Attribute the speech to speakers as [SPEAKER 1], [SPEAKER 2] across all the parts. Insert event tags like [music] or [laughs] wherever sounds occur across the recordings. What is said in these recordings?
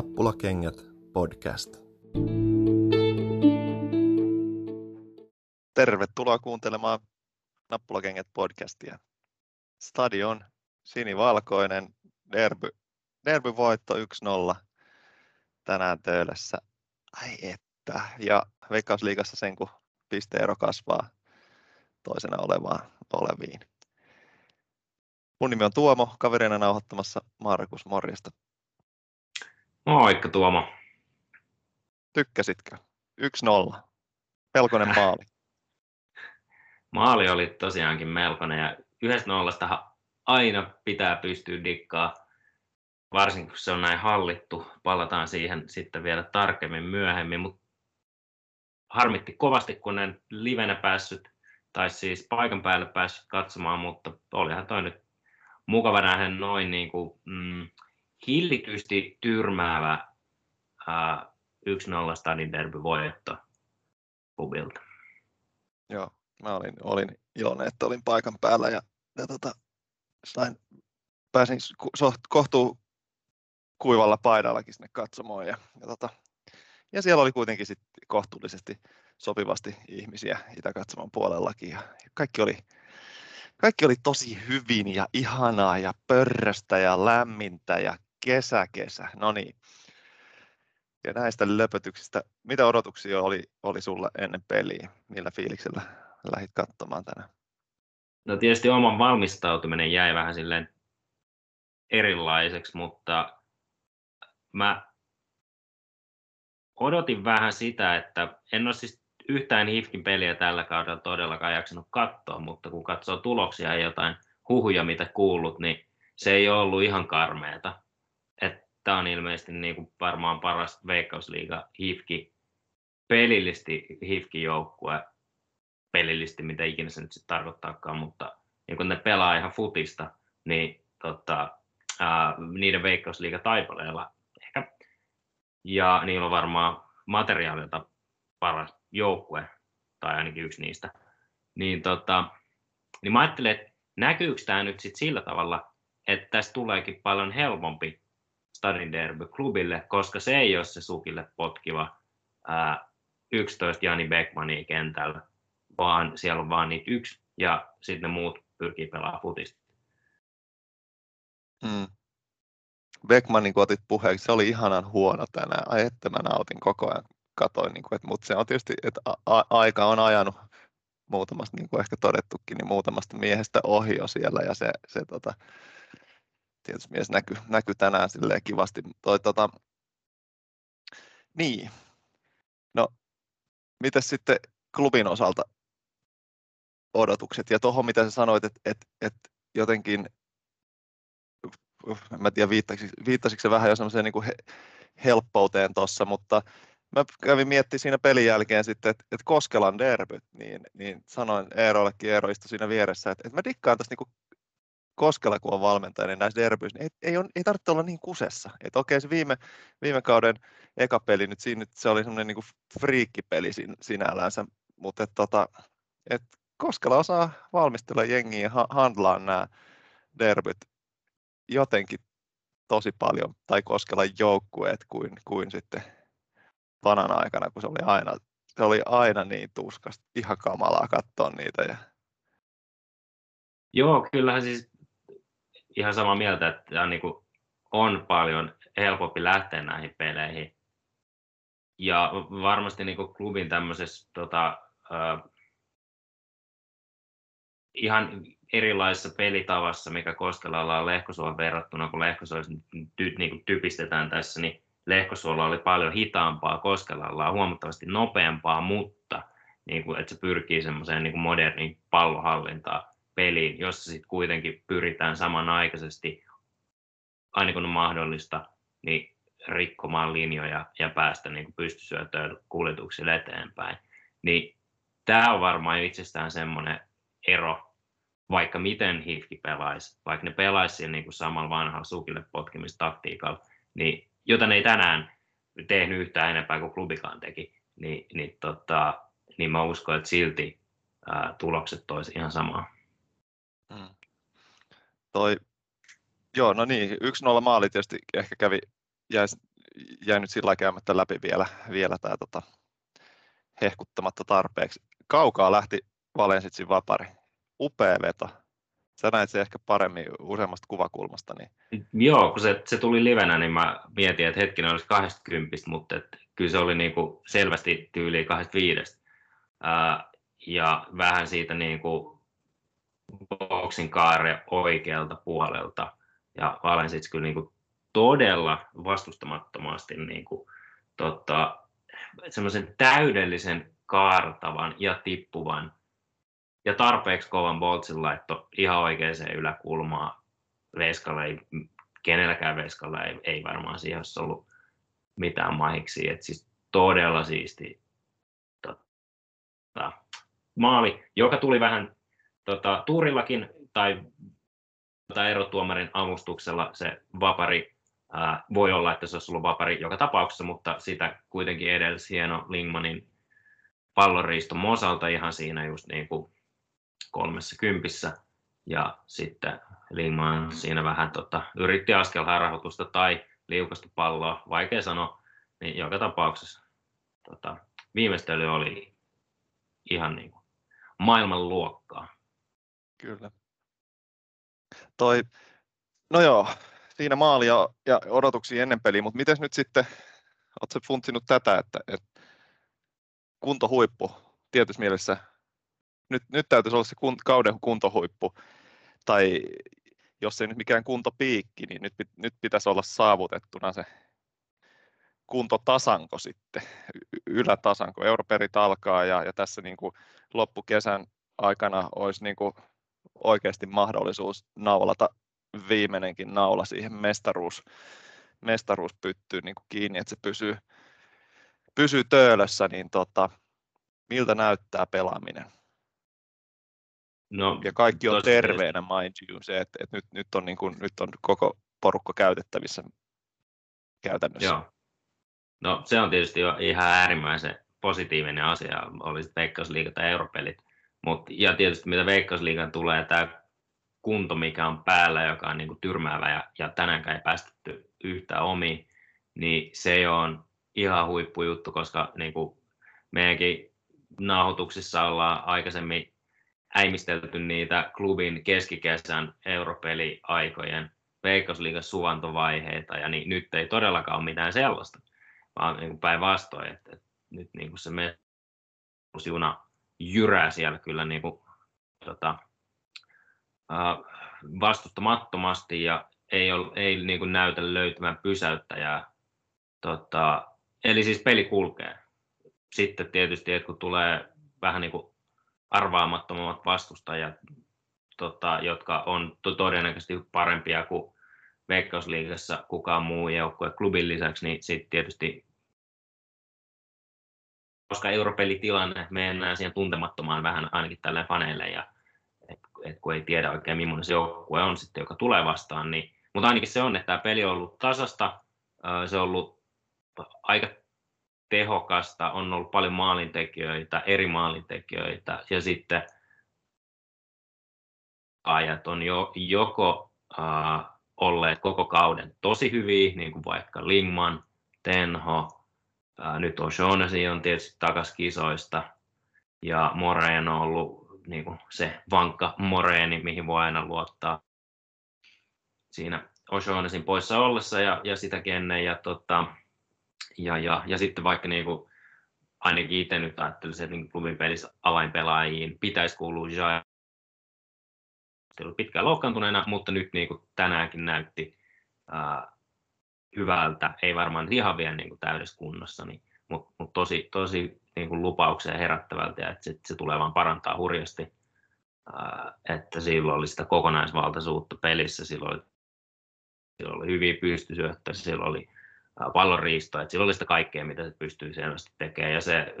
[SPEAKER 1] Nappulakengät podcast.
[SPEAKER 2] Tervetuloa kuuntelemaan Nappulakengät podcastia. Stadion sinivalkoinen derby, derby voitto 1-0 tänään Töölössä. Ai että. Ja Veikkausliigassa sen kun pisteero kasvaa toisena olevaan, oleviin. Mun nimi on Tuomo, kavereina nauhoittamassa Markus Morjesta.
[SPEAKER 3] Moikka Tuomo.
[SPEAKER 2] Tykkäsitkö? 1-0. Melkoinen maali. [laughs]
[SPEAKER 3] maali oli tosiaankin melkoinen ja yhdestä nollasta aina pitää pystyä dikkaa, varsinkin kun se on näin hallittu. Palataan siihen sitten vielä tarkemmin myöhemmin, mutta harmitti kovasti, kun en livenä päässyt, tai siis paikan päälle päässyt katsomaan, mutta olihan toi nyt mukava nähdä noin niin kuin, mm, hillitysti tyrmäävä uh, 1-0 Stadin derby voitto klubilta.
[SPEAKER 2] Joo, mä olin, olin iloinen, että olin paikan päällä ja, ja tota, sain, pääsin kohtuu kuivalla paidallakin sinne katsomaan ja, ja, tota, ja siellä oli kuitenkin sit kohtuullisesti sopivasti ihmisiä Itäkatsoman puolellakin ja kaikki oli, kaikki oli tosi hyvin ja ihanaa ja pörröstä ja lämmintä ja kesä, kesä. No niin. Ja näistä löpötyksistä, mitä odotuksia oli, oli sulla ennen peliä? Millä fiiliksellä lähdit katsomaan tänään?
[SPEAKER 3] No tietysti oman valmistautuminen jäi vähän silleen erilaiseksi, mutta mä odotin vähän sitä, että en ole siis yhtään HIFKin peliä tällä kaudella todellakaan jaksanut katsoa, mutta kun katsoo tuloksia ja jotain huhuja, mitä kuullut, niin se ei ollut ihan karmeeta. Tämä on ilmeisesti niin kuin varmaan paras Veikkausliiga HIFKi, pelillisesti HIFKin joukkue, pelillisesti mitä ikinä se nyt sitten tarkoittaakaan, mutta niin kun ne pelaa ihan futista, niin tota, ää, niiden Veikkausliiga taipaleella ehkä. Ja niillä on varmaan materiaalilta paras joukkue, tai ainakin yksi niistä. Niin, tota, niin mä ajattelin, että näkyykö tämä nyt sit sillä tavalla, että tästä tuleekin paljon helpompi Stadin Derby klubille, koska se ei ole se sukille potkiva ää, 11 Jani Beckmania kentällä, vaan siellä on vaan niitä yksi ja sitten ne muut pyrkii pelaamaan futista.
[SPEAKER 2] Hmm. Beckmanin kun otit puheeksi, se oli ihanan huono tänään. Ai että mä nautin koko ajan katoin, niin kuin, mutta se on tietysti, että a- aika on ajanut muutamasta, niin kuin ehkä todettukin, niin muutamasta miehestä ohi jo siellä ja se, se tota, tietysti mies näkyy, näky tänään silleen kivasti. Toi, tota, niin, no, miten sitten klubin osalta odotukset ja tuohon mitä sä sanoit, että et, et jotenkin, en tiedä viittasiko, se vähän jo semmoiseen niin he, helppouteen tuossa, mutta mä kävin miettimään siinä pelin jälkeen sitten, että, että Koskelan derbyt, niin, niin sanoin Eerollekin, Eero istui siinä vieressä, että, että mä dikkaan tästä niin Koskela, kun on valmentaja, niin näissä derbyissä niin ei, ei, on, ei tarvitse olla niin kusessa. Että okei, se viime, viime kauden eka peli, nyt siinä se oli semmoinen niin friikkipeli sin, sinällänsä, mutta et, tota, et Koskela osaa valmistella jengiä ja ha, handlaa nämä derbyt jotenkin tosi paljon, tai Koskela joukkueet kuin, kuin sitten vanan aikana, kun se oli aina, se oli aina niin tuskasta, ihan kamalaa katsoa niitä. Ja...
[SPEAKER 3] Joo, kyllähän siis ihan samaa mieltä, että on, niin kuin, on paljon helpompi lähteä näihin peleihin. Ja varmasti niin kuin klubin tämmöisessä tota, uh, ihan erilaisessa pelitavassa, mikä Koskelalla on Lehkosuohon verrattuna, kun Lehkosuossa ty, niin kuin typistetään tässä, niin Lehkosuolla oli paljon hitaampaa, Koskelalla on huomattavasti nopeampaa, mutta niin kuin, että se pyrkii semmoiseen niin moderniin pallohallintaan peliin, jossa sitten kuitenkin pyritään samanaikaisesti, aina kun on mahdollista, niin rikkomaan linjoja ja päästä niin pystysyötöön kuljetuksille eteenpäin. Niin tämä on varmaan itsestään semmoinen ero, vaikka miten Hifki pelaisi, vaikka ne pelaisi niin kuin samalla vanhalla sukille potkimistakttiikalla, niin jota ne ei tänään tehnyt yhtään enempää kuin klubikaan teki, niin, niin, tota, niin mä uskon, että silti ää, tulokset toisi ihan samaa.
[SPEAKER 2] Mm. Toi, joo, no niin, 1-0 maali tietysti ehkä kävi, jäi jäi nyt sillä käymättä läpi vielä, vielä tämä tota, hehkuttamatta tarpeeksi. Kaukaa lähti Valensitsin vapari. Upea veto. Sä näit se ehkä paremmin useammasta kuvakulmasta. Niin...
[SPEAKER 3] Joo, kun se, se tuli livenä, niin mä mietin, että hetkinen olisi 20, mutta et, kyllä se oli niinku selvästi tyyliin 25. Ää, ja vähän siitä niinku boksin kaare oikealta puolelta. Ja Valensits kyllä niinku todella vastustamattomasti niinku, tota, semmoisen täydellisen kaartavan ja tippuvan ja tarpeeksi kovan boltsin laitto ihan oikeaan yläkulmaan. Veiskalla ei, kenelläkään Veiskalla ei, ei varmaan siihen olisi ollut mitään mahiksi. Et siis todella siisti tota, maali, joka tuli vähän tota, tuurillakin tai tota, erotuomarin avustuksella se vapari ää, voi olla, että se olisi ollut vapari joka tapauksessa, mutta sitä kuitenkin edelsi hieno Lingmanin pallonriisto Mosalta ihan siinä just niin kuin kolmessa kympissä. Ja sitten Lingman siinä vähän tota, yritti askelharhoitusta tai liukasta palloa, vaikea sanoa, niin joka tapauksessa tota, viimeistely oli ihan niin kuin maailman luokkaa.
[SPEAKER 2] Kyllä. Toi, no joo, siinä maali ja, ja odotuksia ennen peliä, mutta miten nyt sitten, oletko funtsinut tätä, että, että kuntohuippu tietyssä mielessä, nyt, nyt täytyisi olla se kun, kauden kuntohuippu, tai jos ei nyt mikään kuntopiikki, niin nyt, nyt pitäisi olla saavutettuna se kuntotasanko sitten, ylätasanko, europerit alkaa ja, ja tässä niin kuin loppukesän aikana olisi niin kuin oikeasti mahdollisuus naulata viimeinenkin naula siihen mestaruus, mestaruuspyttyyn niin kuin kiinni, että se pysyy, pysyy töölössä, niin tota, miltä näyttää pelaaminen? No, ja kaikki on terveenä, mind you, se, että, että nyt, nyt, on niin kuin, nyt on koko porukka käytettävissä käytännössä. Joo.
[SPEAKER 3] No se on tietysti jo ihan äärimmäisen positiivinen asia, oli sitten Veikkausliiga tai europelit. Mut, ja tietysti mitä Veikkausliigan tulee, tämä kunto, mikä on päällä, joka on niin kuin tyrmäävä ja, ja tänäänkään ei päästetty yhtään omiin, niin se on ihan huippujuttu, koska niin kuin meidänkin nauhoituksissa ollaan aikaisemmin äimistelty niitä klubin keskikesän europeliaikojen Veikkausliigan suvantovaiheita, ja niin, nyt ei todellakaan ole mitään sellaista, vaan niin päinvastoin, että, että nyt niin kuin se juna jyrää siellä kyllä niin kuin, tota, vastustamattomasti ja ei, ole, ei niin kuin näytä löytämään pysäyttäjää. Tota, eli siis peli kulkee. Sitten tietysti, että kun tulee vähän niin kuin arvaamattomammat vastustajat, tota, jotka on todennäköisesti parempia kuin Veikkausliigassa kukaan muu joukkue klubin lisäksi, niin sitten tietysti koska europelitilanne mennään siihen tuntemattomaan vähän ainakin tälle faneille ja et, et kun ei tiedä oikein millainen se joukkue on sitten, joka tulee vastaan, niin, mutta ainakin se on, että tämä peli on ollut tasasta, se on ollut aika tehokasta, on ollut paljon maalintekijöitä, eri maalintekijöitä ja sitten ajat on jo, joko äh, olleet koko kauden tosi hyviä, niin kuin vaikka Lingman, Tenho, äh, nyt O'Shaughnessy on tietysti takas kisoista ja Moreen on ollut niin kuin se vankka Moreeni, mihin voi aina luottaa siinä O'Shaughnessin poissa ollessa ja, ja sitäkin ennen. Ja, tota, ja, ja, ja sitten vaikka niin kuin, ainakin itse nyt ajattelisin, että niin klubin pelissä avainpelaajiin pitäisi kuulua. Se oli pitkään loukkaantuneena, mutta nyt niin kuin tänäänkin näytti ää, hyvältä, ei varmaan ihan vielä niin kuin täydessä kunnossa, niin, mutta, mutta tosi, tosi niin kuin lupauksia herättävältä ja että se, se tulee vaan parantaa hurjasti, ää, että silloin oli sitä kokonaisvaltaisuutta pelissä, silloin oli, silloin oli hyviä pystysyöttöjä, silloin oli pallonriisto, että silloin oli sitä kaikkea, mitä se pystyy selvästi tekemään, ja se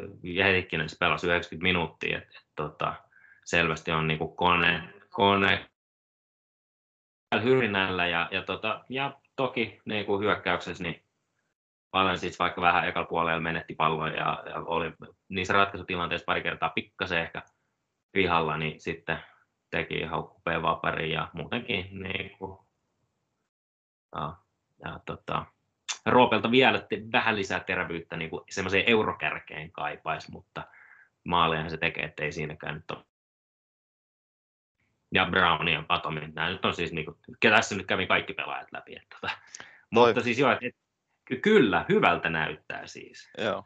[SPEAKER 3] Heikkinen se pelasi 90 minuuttia, että, että, tota, selvästi on niin kuin kone, kone hyrinällä, ja, ja, tota, ja toki niin kuin hyökkäyksessä, niin Valensits vaikka vähän ekalla puolella menetti pallon ja, ja oli niissä ratkaisutilanteissa pari kertaa pikkasen ehkä pihalla, niin sitten teki ihan vapari ja muutenkin niin kuin, ja, ja tota, Roopelta vielä vähän lisää terävyyttä niin kuin semmoiseen eurokärkeen kaipaisi, mutta maaliahan se tekee, ettei siinäkään nyt ole. Ja Browni ja Patomin, nämä nyt on siis, niin kuin, tässä nyt kävi kaikki pelaajat läpi. Että, tota. Mutta siis joo, että, kyllä, hyvältä näyttää siis.
[SPEAKER 2] Joo.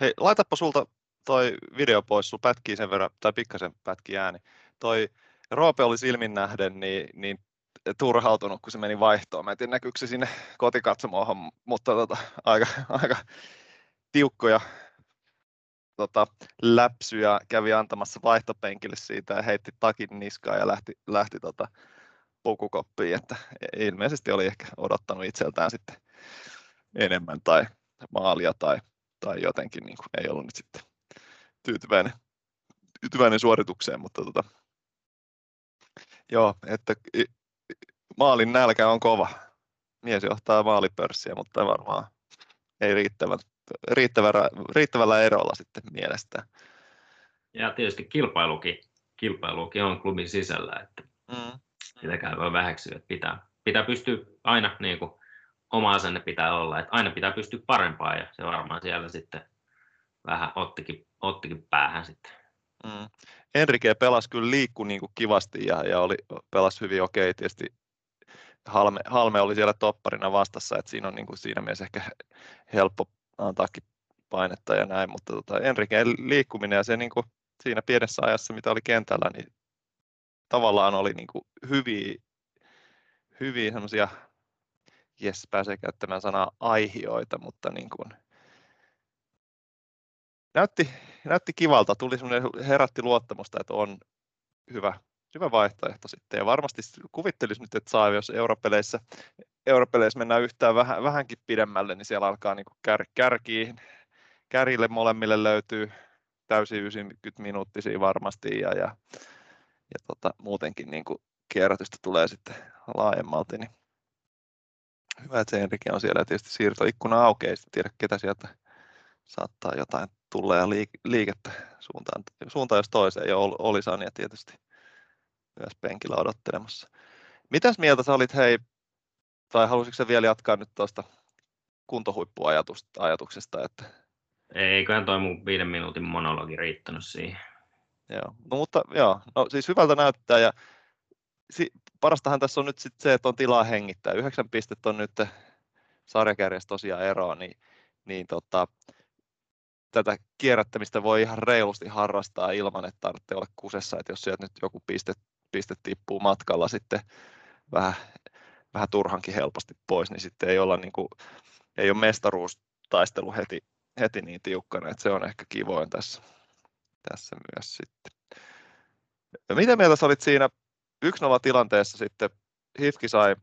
[SPEAKER 2] Hei, laitapa sulta toi video pois, sulla pätkii sen verran, tai pikkasen pätkii ääni. Toi Roope oli silmin nähden niin, niin turhautunut, kun se meni vaihtoon. Mä en tiedä, näkyykö se sinne kotikatsomoon, mutta tota, aika, aika tiukkoja tota, läpsyjä kävi antamassa vaihtopenkille siitä ja heitti takin niskaan ja lähti, lähti tota, pukukoppiin, että ilmeisesti oli ehkä odottanut itseltään sitten enemmän tai maalia tai, tai jotenkin niin kuin, ei ollut nyt sitten tyytyväinen, tyytyväinen suoritukseen, mutta tota, joo, että maalin nälkä on kova. Mies johtaa maalipörssiä, mutta varmaan ei riittävän, riittävällä, riittävällä erolla sitten mielestä.
[SPEAKER 3] Ja tietysti kilpailukin, kilpailukin on klubin sisällä, että mm. sitäkään voi väheksyä, että pitää, pitää pystyä aina niin kuin, oma asenne pitää olla, että aina pitää pystyä parempaan ja se varmaan siellä sitten vähän ottikin, ottikin päähän sitten.
[SPEAKER 2] Mm. Enrique pelasi kyllä liikku niin kuin kivasti ja, ja oli, pelasi hyvin okei. Tietysti Halme, Halme oli siellä topparina vastassa, että siinä on niin kuin siinä mielessä ehkä helppo antaakin painetta ja näin, mutta tota, Enrique liikkuminen ja se niin kuin siinä pienessä ajassa, mitä oli kentällä, niin tavallaan oli niin kuin hyviä, hyviä semmoisia, jes, pääsee käyttämään sanaa aihioita, mutta niin kuin, näytti, näytti kivalta, tuli herätti luottamusta, että on hyvä, hyvä vaihtoehto sitten. Ja varmasti kuvittelisi nyt, että saa, jos europeleissä, europeleissä mennään yhtään vähän, vähänkin pidemmälle, niin siellä alkaa niin kär, kärkiin. Kärille molemmille löytyy täysin 90 minuuttisia varmasti ja, ja, ja tota, muutenkin niin kuin kierrätystä tulee sitten laajemmalti. Niin hyvä, että se on siellä tietysti siirtoikkuna aukeaa, ei tiedä ketä sieltä saattaa jotain tulla ja liikettä suuntaan, suuntaan jos toiseen ja oli Sanja tietysti myös penkillä odottelemassa. Mitäs mieltä sä olit, hei, tai halusitko sä vielä jatkaa nyt tuosta kuntohuippuajatuksesta? Että...
[SPEAKER 3] Eiköhän toi mun viiden minuutin monologi riittänyt siihen.
[SPEAKER 2] Joo, no, mutta joo, no siis hyvältä näyttää ja si, parastahan tässä on nyt sit se, että on tilaa hengittää. Yhdeksän pistettä on nyt sarjakärjessä tosiaan eroa, niin, niin tota, tätä kierrättämistä voi ihan reilusti harrastaa ilman, että tarvitsee olla kusessa, että jos sieltä nyt joku piste, piste tippuu matkalla sitten vähän, vähän turhankin helposti pois, niin sitten ei, olla niin kuin, ei ole mestaruustaistelu heti, heti niin tiukkana, että se on ehkä kivoin tässä, tässä myös sitten. Mitä mieltä sä olit siinä 1-0 tilanteessa sitten, Hifki sai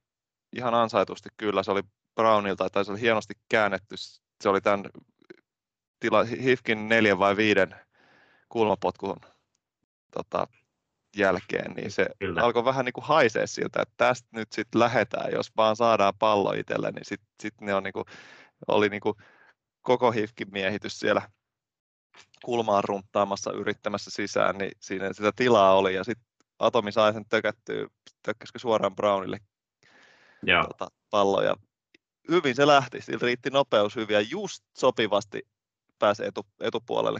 [SPEAKER 2] ihan ansaitusti kyllä, se oli Brownilta, tai se oli hienosti käännetty, se oli tämän tila, Hifkin neljän vai viiden kulmapotkun tota, jälkeen, niin se Kyllä. alkoi vähän niin kuin haisee siltä, että tästä nyt sitten lähetään, jos vaan saadaan pallo itselle, niin sitten sit ne on niin kuin, oli niin kuin koko Hifkin miehitys siellä kulmaan runttaamassa, yrittämässä sisään, niin siinä sitä tilaa oli, ja sitten Atomi sai sen tökättyä, tökkäskö suoraan Brownille Tota, pallo, ja hyvin se lähti, sillä riitti nopeus hyvin, ja just sopivasti pääsi etu, etupuolelle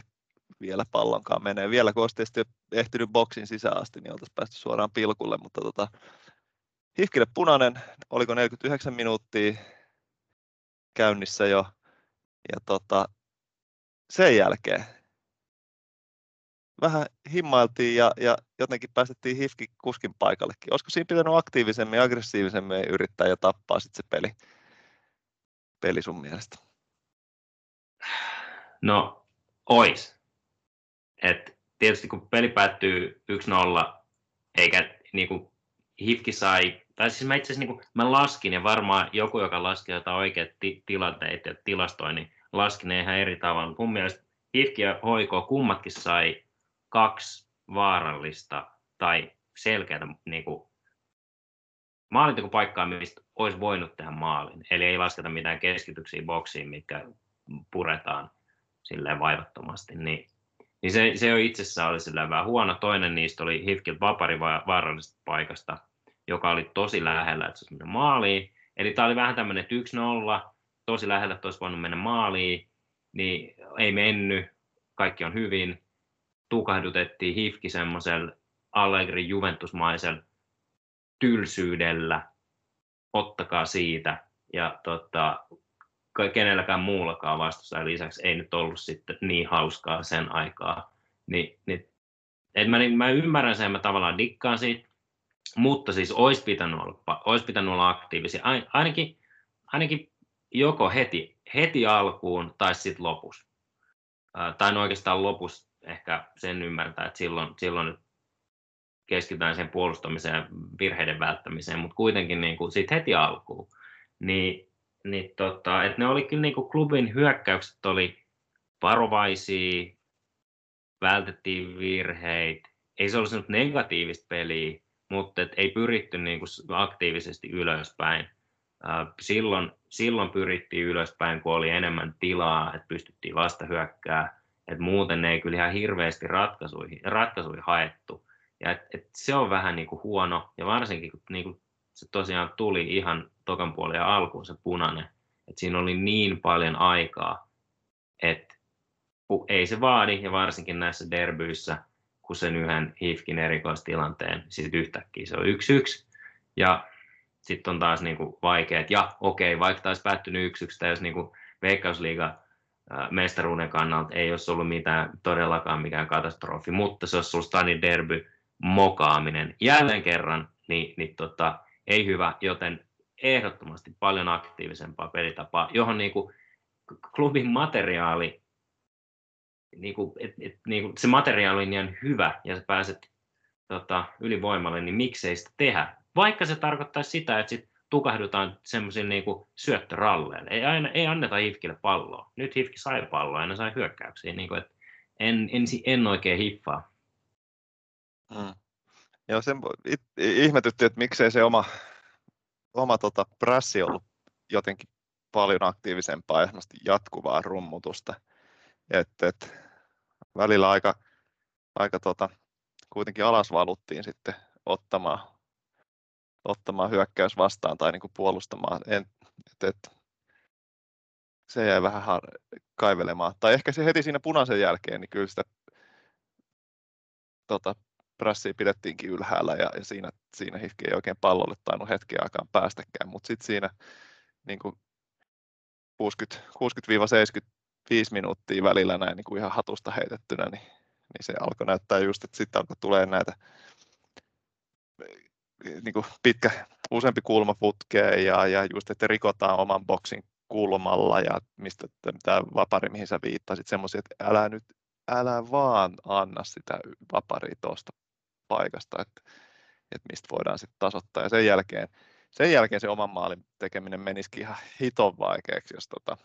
[SPEAKER 2] vielä pallonkaan menee. Vielä kun olisi ehtinyt boksin sisään asti, niin oltaisiin päästy suoraan pilkulle, mutta tota, Hifkille punainen, oliko 49 minuuttia käynnissä jo, ja tota, sen jälkeen vähän himmailtiin ja, ja jotenkin päästettiin Hifki kuskin paikallekin. Olisiko siinä pitänyt aktiivisemmin, aggressiivisemmin yrittää ja tappaa sitten se peli, peli sun mielestä?
[SPEAKER 3] No, ois. Et tietysti kun peli päättyy 1-0, eikä niinku Hifki sai, tai siis mä itse asiassa niinku, mä laskin, ja varmaan joku, joka laski jotain oikeat ti- tilanteet ja tilastoi, niin laski ne ihan eri tavalla. Mun mielestä Hifki ja HK kummatkin sai kaksi vaarallista tai selkeää niinku, maalintekopaikkaa, mistä olisi voinut tehdä maalin. Eli ei lasketa mitään keskityksiä boksiin, mitkä puretaan silleen vaivattomasti, niin, niin se, se jo itsessään oli silleen vähän huono. Toinen niistä oli Hifkil Vapari vaarallisesta paikasta, joka oli tosi lähellä, että se olisi maaliin. Eli tämä oli vähän tämmöinen, että 1-0, tosi lähellä, että olisi voinut mennä maaliin, niin ei mennyt, kaikki on hyvin. Tukahdutettiin Hifki semmoisella Allegri Juventusmaisella tylsyydellä, ottakaa siitä. Ja tota, kenelläkään muullakaan vastustajan lisäksi ei nyt ollut sitten niin hauskaa sen aikaa. Ni, niin, et mä, niin, mä ymmärrän sen, mä tavallaan dikkaan siitä, mutta siis olisi pitänyt olla, olisi pitänyt olla aktiivisia, ainakin, ainakin joko heti, heti alkuun tai sitten lopussa. Tai no oikeastaan lopussa ehkä sen ymmärtää, että silloin, silloin keskitytään sen puolustamiseen ja virheiden välttämiseen, mutta kuitenkin niin kuin sit heti alkuun. Niin, niin tota, että ne oli kyllä niin kuin klubin hyökkäykset oli varovaisia, vältettiin virheitä, ei se ollut negatiivista peliä, mutta et ei pyritty niin kuin aktiivisesti ylöspäin. Silloin, silloin pyrittiin ylöspäin, kun oli enemmän tilaa, että pystyttiin vasta hyökkää. Et muuten ei kyllä ihan hirveästi ratkaisuihin, ratkaisuihin haettu. Ja et, et se on vähän niin kuin huono, ja varsinkin kun niin kuin se tosiaan tuli ihan tokan puolen alkuun se punainen, että siinä oli niin paljon aikaa, että ei se vaadi, ja varsinkin näissä derbyissä, kun sen yhden Hifkin erikoistilanteen, sitten yhtäkkiä se on yksi yksi, ja sitten on taas niinku vaikea, että ja okei, okay, vaikka taisi päättynyt yksi yksi, jos niinku Veikkausliiga mestaruuden kannalta ei olisi ollut mitään todellakaan mikään katastrofi, mutta se olisi ollut Stadin derby, mokaaminen jälleen kerran, niin, niin tota, ei hyvä, joten ehdottomasti paljon aktiivisempaa pelitapaa, johon niin kuin klubin materiaali, niin kuin, et, et, niin kuin se materiaali on ihan hyvä ja sä pääset tota, ylivoimalle, niin miksei sitä tehdä? Vaikka se tarkoittaisi sitä, että sit tukahdutaan semmoisille niin syöttöralleille. Ei, aina, ei anneta Hifkille palloa. Nyt Hifki sai palloa ne sai hyökkäyksiä. Niin kuin, että en, en, en oikein hiffaa.
[SPEAKER 2] Mm. Joo, sen ihmetytti, että miksei se oma, oma tota, prässi ollut jotenkin paljon aktiivisempaa ja jatkuvaa rummutusta. Et, et, välillä aika, aika tota, kuitenkin alas valuttiin sitten ottamaan, ottamaan hyökkäys vastaan tai niin kuin puolustamaan. En, et, et, se jäi vähän kaivelemaan. Tai ehkä se heti siinä punaisen jälkeen, niin kyllä sitä tota, prässiä pidettiinkin ylhäällä ja, ja siinä, siinä Hifki ei oikein pallolle tainnut hetken aikaan päästäkään, mutta sitten siinä niin 60, 60-75 minuuttia välillä näin niin kuin ihan hatusta heitettynä, niin, niin se alkoi näyttää just, että sitten alkoi tulee näitä niin kuin pitkä, useampi kulma putkeen ja, ja just, että rikotaan oman boksin kulmalla ja mistä tämä vapari, mihin sä viittasit, semmoisia, että älä nyt älä vaan anna sitä vaparia tuosta paikasta, että, että mistä voidaan sitten tasoittaa. Ja sen jälkeen, sen jälkeen se oman maalin tekeminen menisikin ihan hiton vaikeaksi, jos tota,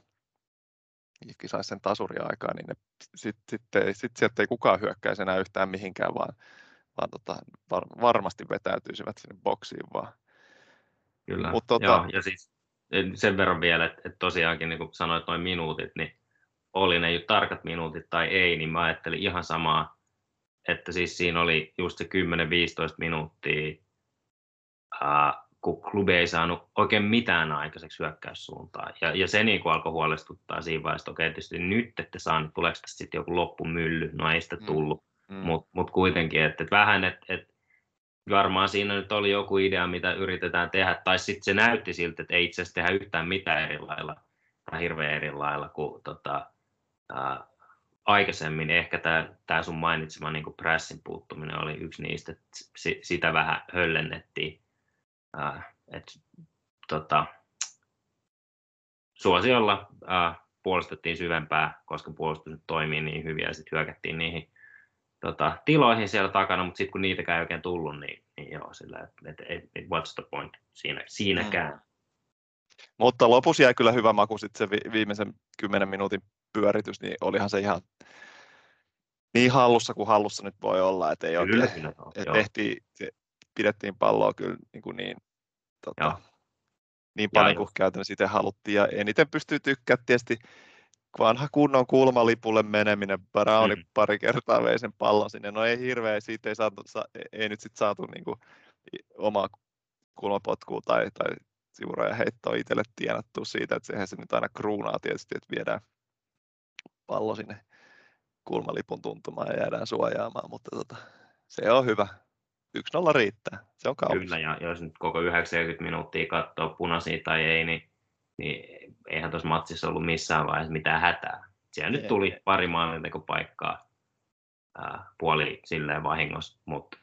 [SPEAKER 2] Ifki saisi sen tasuria aikaa, niin sitten sit, sit, sit sieltä ei kukaan hyökkäisi enää yhtään mihinkään, vaan, vaan tota, var, varmasti vetäytyisivät sinne boksiin vaan.
[SPEAKER 3] Kyllä, Mut, tota, Joo, ja siis sen verran vielä, että, että tosiaankin niin kuin sanoit noin minuutit, niin oli ne tarkat minuutit tai ei, niin mä ajattelin ihan samaa että siis siinä oli just se 10-15 minuuttia, ää, kun klubi ei saanut oikein mitään aikaiseksi hyökkäyssuuntaan. Ja, ja se niin kuin alkoi huolestuttaa siinä vaiheessa, että okei, tietysti nyt ette saanut, tuleeko tästä sitten joku loppumylly, no ei sitä mm, tullut, mm. mm. mutta mut kuitenkin, että et vähän, että et, varmaan siinä nyt oli joku idea, mitä yritetään tehdä, tai sitten se näytti siltä, että ei itse asiassa tehdä yhtään mitään eri lailla, tai hirveän eri lailla kuin tota, ää, aikaisemmin ehkä tämä, tämä sun mainitsema niin kuin pressin puuttuminen oli yksi niistä, että sitä vähän höllennettiin. Äh, että, tota, suosiolla äh, puolustettiin syvempää, koska puolustus toimii niin hyvin ja sitten hyökättiin niihin tota, tiloihin siellä takana, mutta sitten kun niitäkään ei oikein tullut, niin, niin joo, sillä, että et, et, et, what's the point siinä, siinäkään. Mm.
[SPEAKER 2] Mutta lopussa jäi kyllä hyvä maku sitten se viimeisen kymmenen minuutin pyöritys, niin olihan se ihan niin hallussa kuin hallussa nyt voi olla, että ei kyllä, oikein, kyllä, että tehtiin, se, pidettiin palloa kyllä niin, kuin niin, tota, niin paljon kuin käytännössä itse haluttiin, ja eniten pystyy tykkäämään tietysti vanha kunnon kulmalipulle meneminen, Browni mm. pari kertaa vei sen pallon sinne, no ei hirveä, siitä ei, saatu, ei nyt sitten saatu niin kuin omaa kulmapotkua tai, tai ja heitto on itselle tienattu siitä, että sehän se nyt aina kruunaa tietysti, että viedään pallo sinne kulmalipun tuntumaan ja jäädään suojaamaan, mutta tota, se on hyvä. 1-0 riittää, se on kaunis.
[SPEAKER 3] Kyllä, ja jos nyt koko 90 minuuttia katsoo punaisia tai ei, niin, niin eihän tuossa matsissa ollut missään vaiheessa mitään hätää. Siellä nyt tuli pari maalintekopaikkaa ää, puoli silleen vahingossa, mutta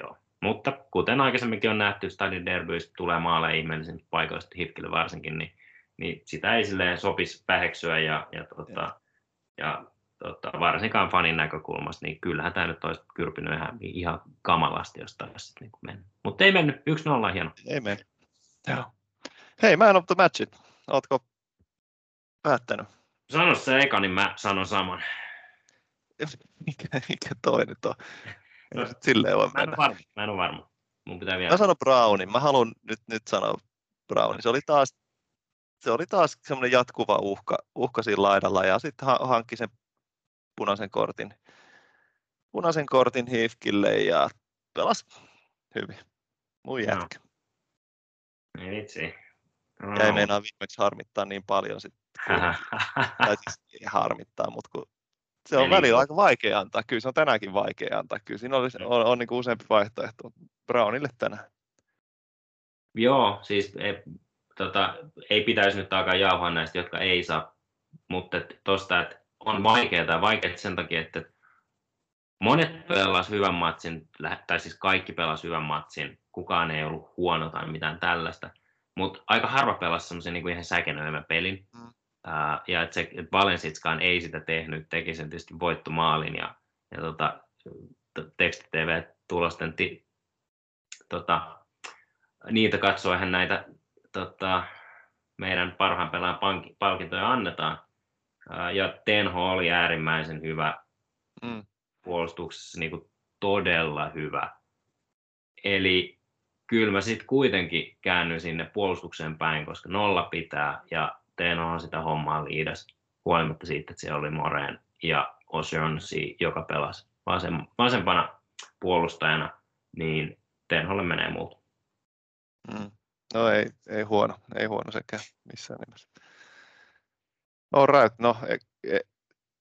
[SPEAKER 3] joo. Mutta kuten aikaisemminkin on nähty, Stadin derbyistä tulee maaleja ihmeellisen paikoista Hifkille varsinkin, niin, niin sitä ei silleen sopisi väheksyä ja, ja, tota, ja tota, varsinkaan fanin näkökulmasta, niin kyllähän tämä nyt olisi kyrpinyt ihan, ihan kamalasti, jos taas niin mennyt. Mutta ei mennyt, 1-0 hieno.
[SPEAKER 2] Ei mennyt. Joo. Hei, man of the matchit. Oletko päättänyt?
[SPEAKER 3] Sano se eka, niin mä sanon saman.
[SPEAKER 2] mikä, mikä toi nyt on? [laughs] No, silleen voi
[SPEAKER 3] mä en ole varma. Mä en ole varma. Mun pitää vielä...
[SPEAKER 2] Mä sanon Brownin. Mä haluan nyt, nyt sanoa Brownin. Se oli taas, se oli taas semmoinen jatkuva uhka, uhka siinä laidalla ja sitten hankki sen punaisen kortin, punaisen kortin Hifkille ja pelasi hyvin. Mun jätkä.
[SPEAKER 3] No. Vitsi.
[SPEAKER 2] No. Ja ei meinaa viimeksi harmittaa niin paljon sitten. [laughs] tai siis ei harmittaa, mutta kun se on Eli... välillä aika vaikea antaa. Kyllä se on tänäänkin vaikea antaa. Kyllä siinä olisi, on, on, on niin useampi vaihtoehto Brownille tänään.
[SPEAKER 3] Joo, siis ei, tota, ei pitäisi nyt alkaa jauhaa näistä, jotka ei saa, mutta tuosta, että on vaikeaa, vaikeaa sen takia, että monet pelasivat hyvän matsin, tai siis kaikki pelasivat hyvän matsin, kukaan ei ollut huono tai mitään tällaista, mutta aika harva pelasi semmoisen niin ihan säkenöimän pelin, mm. uh, ja että, se, että Valensitskaan ei sitä tehnyt, teki sen tietysti voittomaalin, ja, ja tota, teksti-TV-tulosten ti, tota, niitä katsoen näitä tota, meidän parhaan pelaajan palkintoja annetaan, ja Tenho oli äärimmäisen hyvä mm. puolustuksessa, niin kuin todella hyvä. Eli kyllä mä sitten kuitenkin käännyin sinne puolustukseen päin, koska nolla pitää ja Tenho on sitä hommaa liidas, huolimatta siitä, että siellä oli Moreen ja Osionsi, joka pelasi vasen, vasempana puolustajana, niin Tenholle menee muuta.
[SPEAKER 2] Mm. No ei, ei huono, ei huono sekään missään nimessä. All right, no e, e,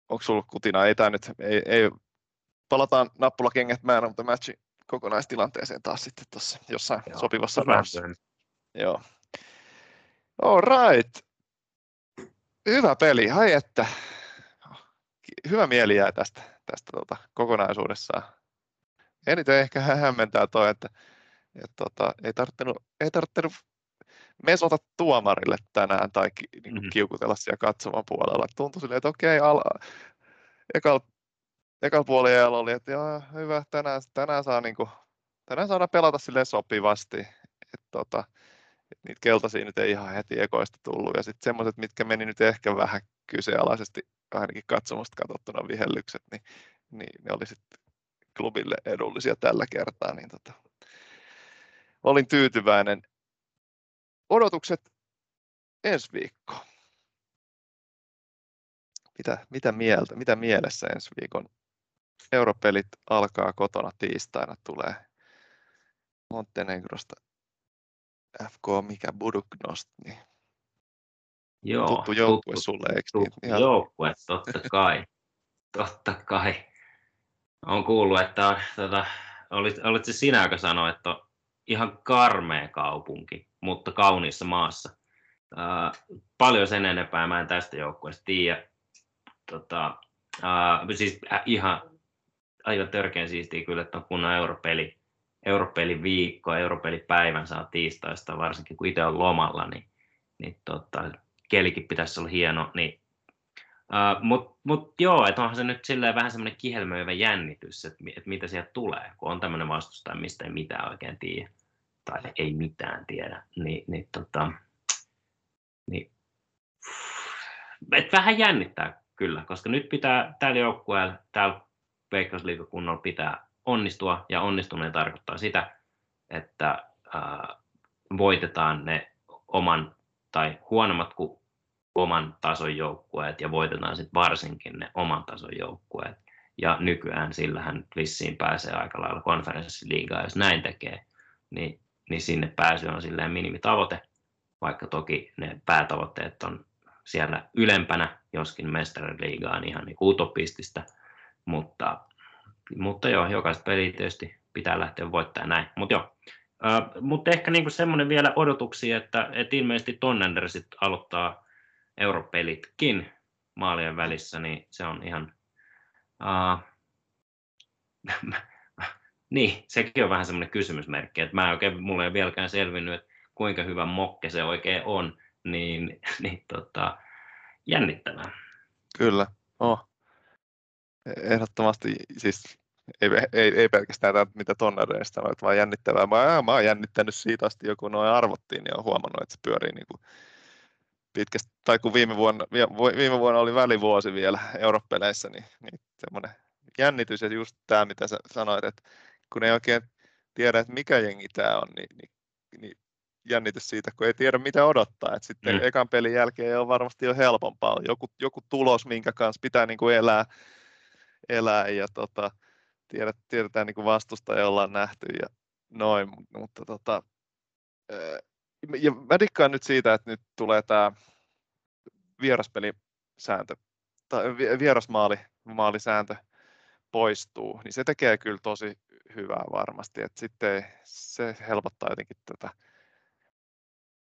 [SPEAKER 2] onko sulla kutina? Ei tämä nyt, ei, ei, palataan nappulakengät man of the match kokonaistilanteeseen taas sitten tuossa jossain Joo, sopivassa rauhassa. Joo. All right. Hyvä peli, hai että. Hyvä mieli jää tästä, tästä tota, kokonaisuudessaan. Eniten ehkä hämmentää toi, että, että tota, ei tarvittanut, ei tarvittanut mesota tuomarille tänään tai ki, niin kuin mm-hmm. kiukutella siellä katsoman puolella. Tuntui silleen, että okei, al, ekal, ekal puolella oli, että joo, hyvä, tänään, tänään, saa, niin kuin, tänään saadaan pelata sille sopivasti. Että, tota, niitä keltaisia nyt ei ihan heti ekoista tullut. Ja sitten semmoiset, mitkä meni nyt ehkä vähän kyseenalaisesti ainakin katsomasta katsottuna vihellykset, niin, niin ne oli sitten klubille edullisia tällä kertaa. Niin tota, olin tyytyväinen odotukset ensi viikkoon. Mitä, mitä, mieltä, mitä mielessä ensi viikon europelit alkaa kotona tiistaina tulee Montenegrosta FK, mikä Buduknost, niin
[SPEAKER 3] Joo,
[SPEAKER 2] tuttu joukkue tuttu, sulle, eikö
[SPEAKER 3] tuttu niin? Ihan... joukkue, totta kai. [laughs] totta kai. Olen kuullut, että tota, olit, olit se sinä, joka sanoi, että on ihan karmea kaupunki mutta kauniissa maassa. Uh, paljon sen enempää mä en tästä joukkueesta tiedä. Tota, uh, siis äh, ihan aivan törkeän siistiä kyllä, että on kunnon europeli, europeli viikko, europelipäivän saa tiistaista, varsinkin kun itse on lomalla, niin, niin tota, kelikin pitäisi olla hieno. Niin, uh, Mutta mut joo, että onhan se nyt silleen vähän semmoinen kihelmöivä jännitys, että, että mitä sieltä tulee, kun on tämmöinen vastustaja, mistä ei mitään oikein tiedä tai ei mitään tiedä, niin, niin, tota, niin et vähän jännittää kyllä, koska nyt pitää tällä joukkueella, täällä Veikkausliikakunnalla pitää onnistua, ja onnistuminen tarkoittaa sitä, että ää, voitetaan ne oman tai huonommat kuin oman tason joukkueet ja voitetaan sitten varsinkin ne oman tason joukkueet. Ja nykyään sillähän vissiin pääsee aika lailla konferenssiliigaan, jos näin tekee, niin niin sinne pääsy on silleen minimitavoite. vaikka toki ne päätavoitteet on siellä ylempänä, joskin mestariliiga on ihan niin utopistista, mutta, mutta joo, jokaista peliä tietysti pitää lähteä voittamaan näin. Mutta joo, Uh, mutta ehkä niinku semmoinen vielä odotuksia, että, että ilmeisesti Tonnender aloittaa europelitkin maalien välissä, niin se on ihan... Uh, [laughs] niin, sekin on vähän semmoinen kysymysmerkki, että mä oikein, mulle ei vieläkään selvinnyt, että kuinka hyvä mokke se oikein on, niin, [laughs] niin tota, jännittävää.
[SPEAKER 2] Kyllä, oh. Ehdottomasti, siis ei, ei, ei pelkästään tämä, mitä Tonnareista sanoit, vaan jännittävää. Mä, mä oon jännittänyt siitä asti, joku noin arvottiin, niin on huomannut, että se pyörii niin kuin pitkästi, tai kun viime vuonna, viime vuonna oli välivuosi vielä Eurooppeleissä, niin, niin semmoinen jännitys ja just tämä, mitä sä sanoit, että kun ei oikein tiedä, että mikä jengi tämä on, niin, niin, niin jännitys siitä, kun ei tiedä mitä odottaa. Et sitten mm. ekan pelin jälkeen on varmasti jo helpompaa. Joku, joku tulos, minkä kanssa pitää niin kuin elää, elää ja tota, tiedät, tiedetään niin kuin vastustaja ollaan nähty ja noin, mutta tota, ja mä dikkaan nyt siitä, että nyt tulee tämä vieraspelisääntö, tai vierasmaali, maalisääntö poistuu, niin se tekee kyllä tosi hyvää varmasti, että sitten se helpottaa jotenkin tätä.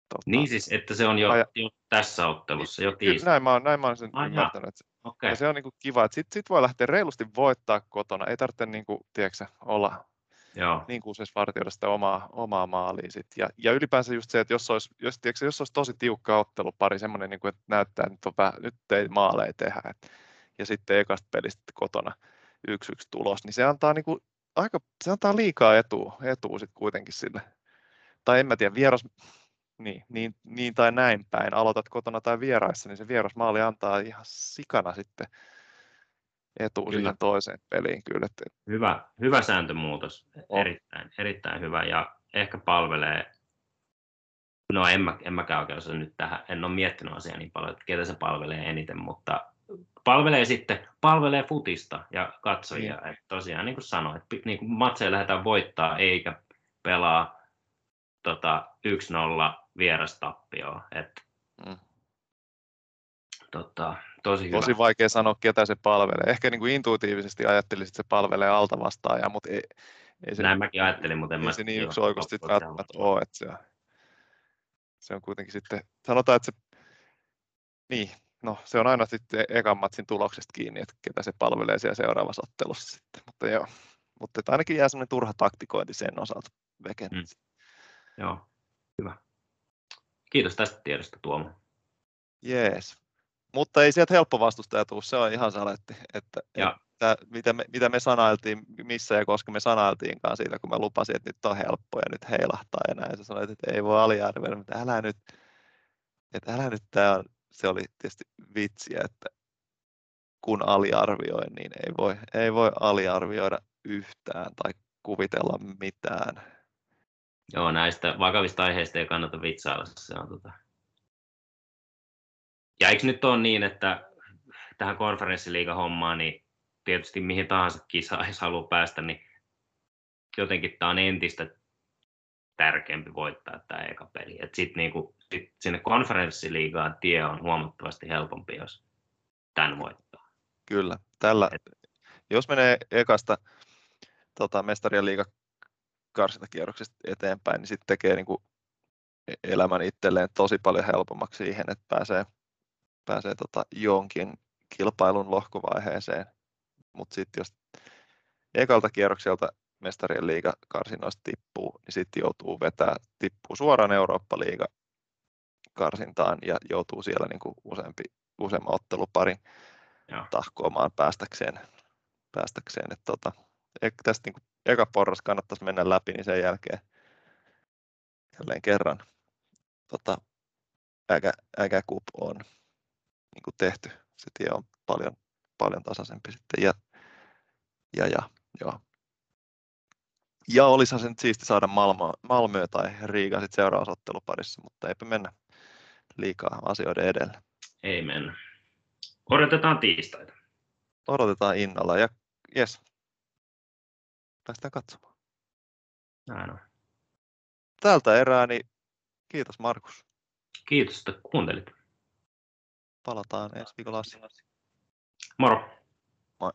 [SPEAKER 3] Tota, niin siis, että se on jo, aja, jo tässä ottelussa, jo
[SPEAKER 2] tiistaina. Näin mä, näin mä olen sen Ai ymmärtänyt. Okay. Ja se on niin kuin kiva, että sitten sit voi lähteä reilusti voittaa kotona, ei tarvitse niin kuin, tiedätkö, olla Joo. niin kuin se vartioida sitä omaa, omaa maalia. Sit. Ja, ja ylipäänsä just se, että jos olisi, jos, tiedätkö, jos olisi tosi tiukka ottelupari, semmoinen, niin kuin, että näyttää, että nyt, on vähän, nyt ei maaleja tehdä, että, ja sitten ekasta pelistä kotona yksi yksi tulos, niin se antaa, niin kuin, aika, se antaa liikaa etua, etua sit kuitenkin sille. Tai en mä tiedä, vieras, niin, niin, niin tai näin päin, aloitat kotona tai vieraissa, niin se vierasmaali antaa ihan sikana sitten etu siihen toiseen peliin kyllä.
[SPEAKER 3] Hyvä, hyvä sääntömuutos, on. erittäin, erittäin hyvä ja ehkä palvelee, no en, mä, en mäkään oikein osaa nyt tähän, en ole miettinyt asiaa niin paljon, että ketä se palvelee eniten, mutta palvelee sitten, palvelee futista ja katsojia, niin. että tosiaan niin kuin sanoit, niin kuin matseja lähdetään voittaa eikä pelaa tota, 1-0 vierastappioon, että mm. Tota, tosi hyvä.
[SPEAKER 2] Tosi vaikea sanoa, ketä se palvelee. Ehkä niin kuin intuitiivisesti ajattelisit, että se palvelee alta vastaajaa, mutta ei,
[SPEAKER 3] ei se, Näin mäkin ajattelin, mutta en
[SPEAKER 2] ei se niin yksi oikeasti välttämättä ole. Että se, on, se on kuitenkin sitten, sanotaan, että se, niin, no se on aina sitten ekan matsin tuloksesta kiinni, että ketä se palvelee siellä seuraavassa ottelussa sitten. Mutta joo, mutta että ainakin jää semmoinen turha taktikointi sen osalta veken. Mm.
[SPEAKER 3] Joo, hyvä. Kiitos tästä tiedosta Tuomo.
[SPEAKER 2] Jees. Mutta ei sieltä helppo vastustaja tule, se on ihan saletti. Että, että mitä, me, mitä me sanailtiin, missä ja koska me sanailtiinkaan siitä, kun mä lupasin, että nyt on helppo ja nyt heilahtaa ja näin. Sä sanoit, että ei voi aliarvioida, mutta älä nyt, että älä nyt tää on, se oli tietysti vitsiä, että kun aliarvioi, niin ei voi, ei voi aliarvioida yhtään tai kuvitella mitään.
[SPEAKER 3] Joo, näistä vakavista aiheista ei kannata vitsailla. Se on tota, ja eikö nyt ole niin, että tähän konferenssiliiga-hommaan, niin tietysti mihin tahansa kisaan, jos haluaa päästä, niin jotenkin tämä on entistä tärkeämpi voittaa tämä eka peli. Et sit niinku, sit sinne konferenssiliigaan tie on huomattavasti helpompi, jos tämän voittaa.
[SPEAKER 2] Kyllä. Tällä, Et, jos menee ekasta tota, mestarien liiga karsintakierroksesta eteenpäin, niin sitten tekee niinku elämän itselleen tosi paljon helpommaksi siihen, että pääsee pääsee tota jonkin kilpailun lohkovaiheeseen. Mutta sitten jos ekalta kierrokselta mestarien liiga karsinoista tippuu, niin sitten joutuu vetää, tippuu suoraan Eurooppa-liiga karsintaan ja joutuu siellä niin kuin useampi, useamman ottelupari Joo. tahkoamaan päästäkseen. päästäkseen. Et tota, tästä niin kuin eka porras kannattaisi mennä läpi, niin sen jälkeen jälleen kerran tota, äkä, äkä kup on niin kuin tehty. Se tie on paljon, paljon tasaisempi sitten. Ja, ja, ja, joo. ja olisihan se nyt siisti saada Malmö, Malmö tai Riga sitten seuraavassa otteluparissa, mutta eipä mennä liikaa asioiden edelle.
[SPEAKER 3] Ei mennä. Odotetaan tiistaita.
[SPEAKER 2] Odotetaan innolla ja jes, päästään katsomaan.
[SPEAKER 3] Näin on.
[SPEAKER 2] Tältä erää, niin kiitos Markus.
[SPEAKER 3] Kiitos, että kuuntelit.
[SPEAKER 2] Palataan ensi viikolla asiaan.
[SPEAKER 3] Moro.
[SPEAKER 2] Moi.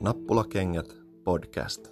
[SPEAKER 1] Nappulakengät podcast.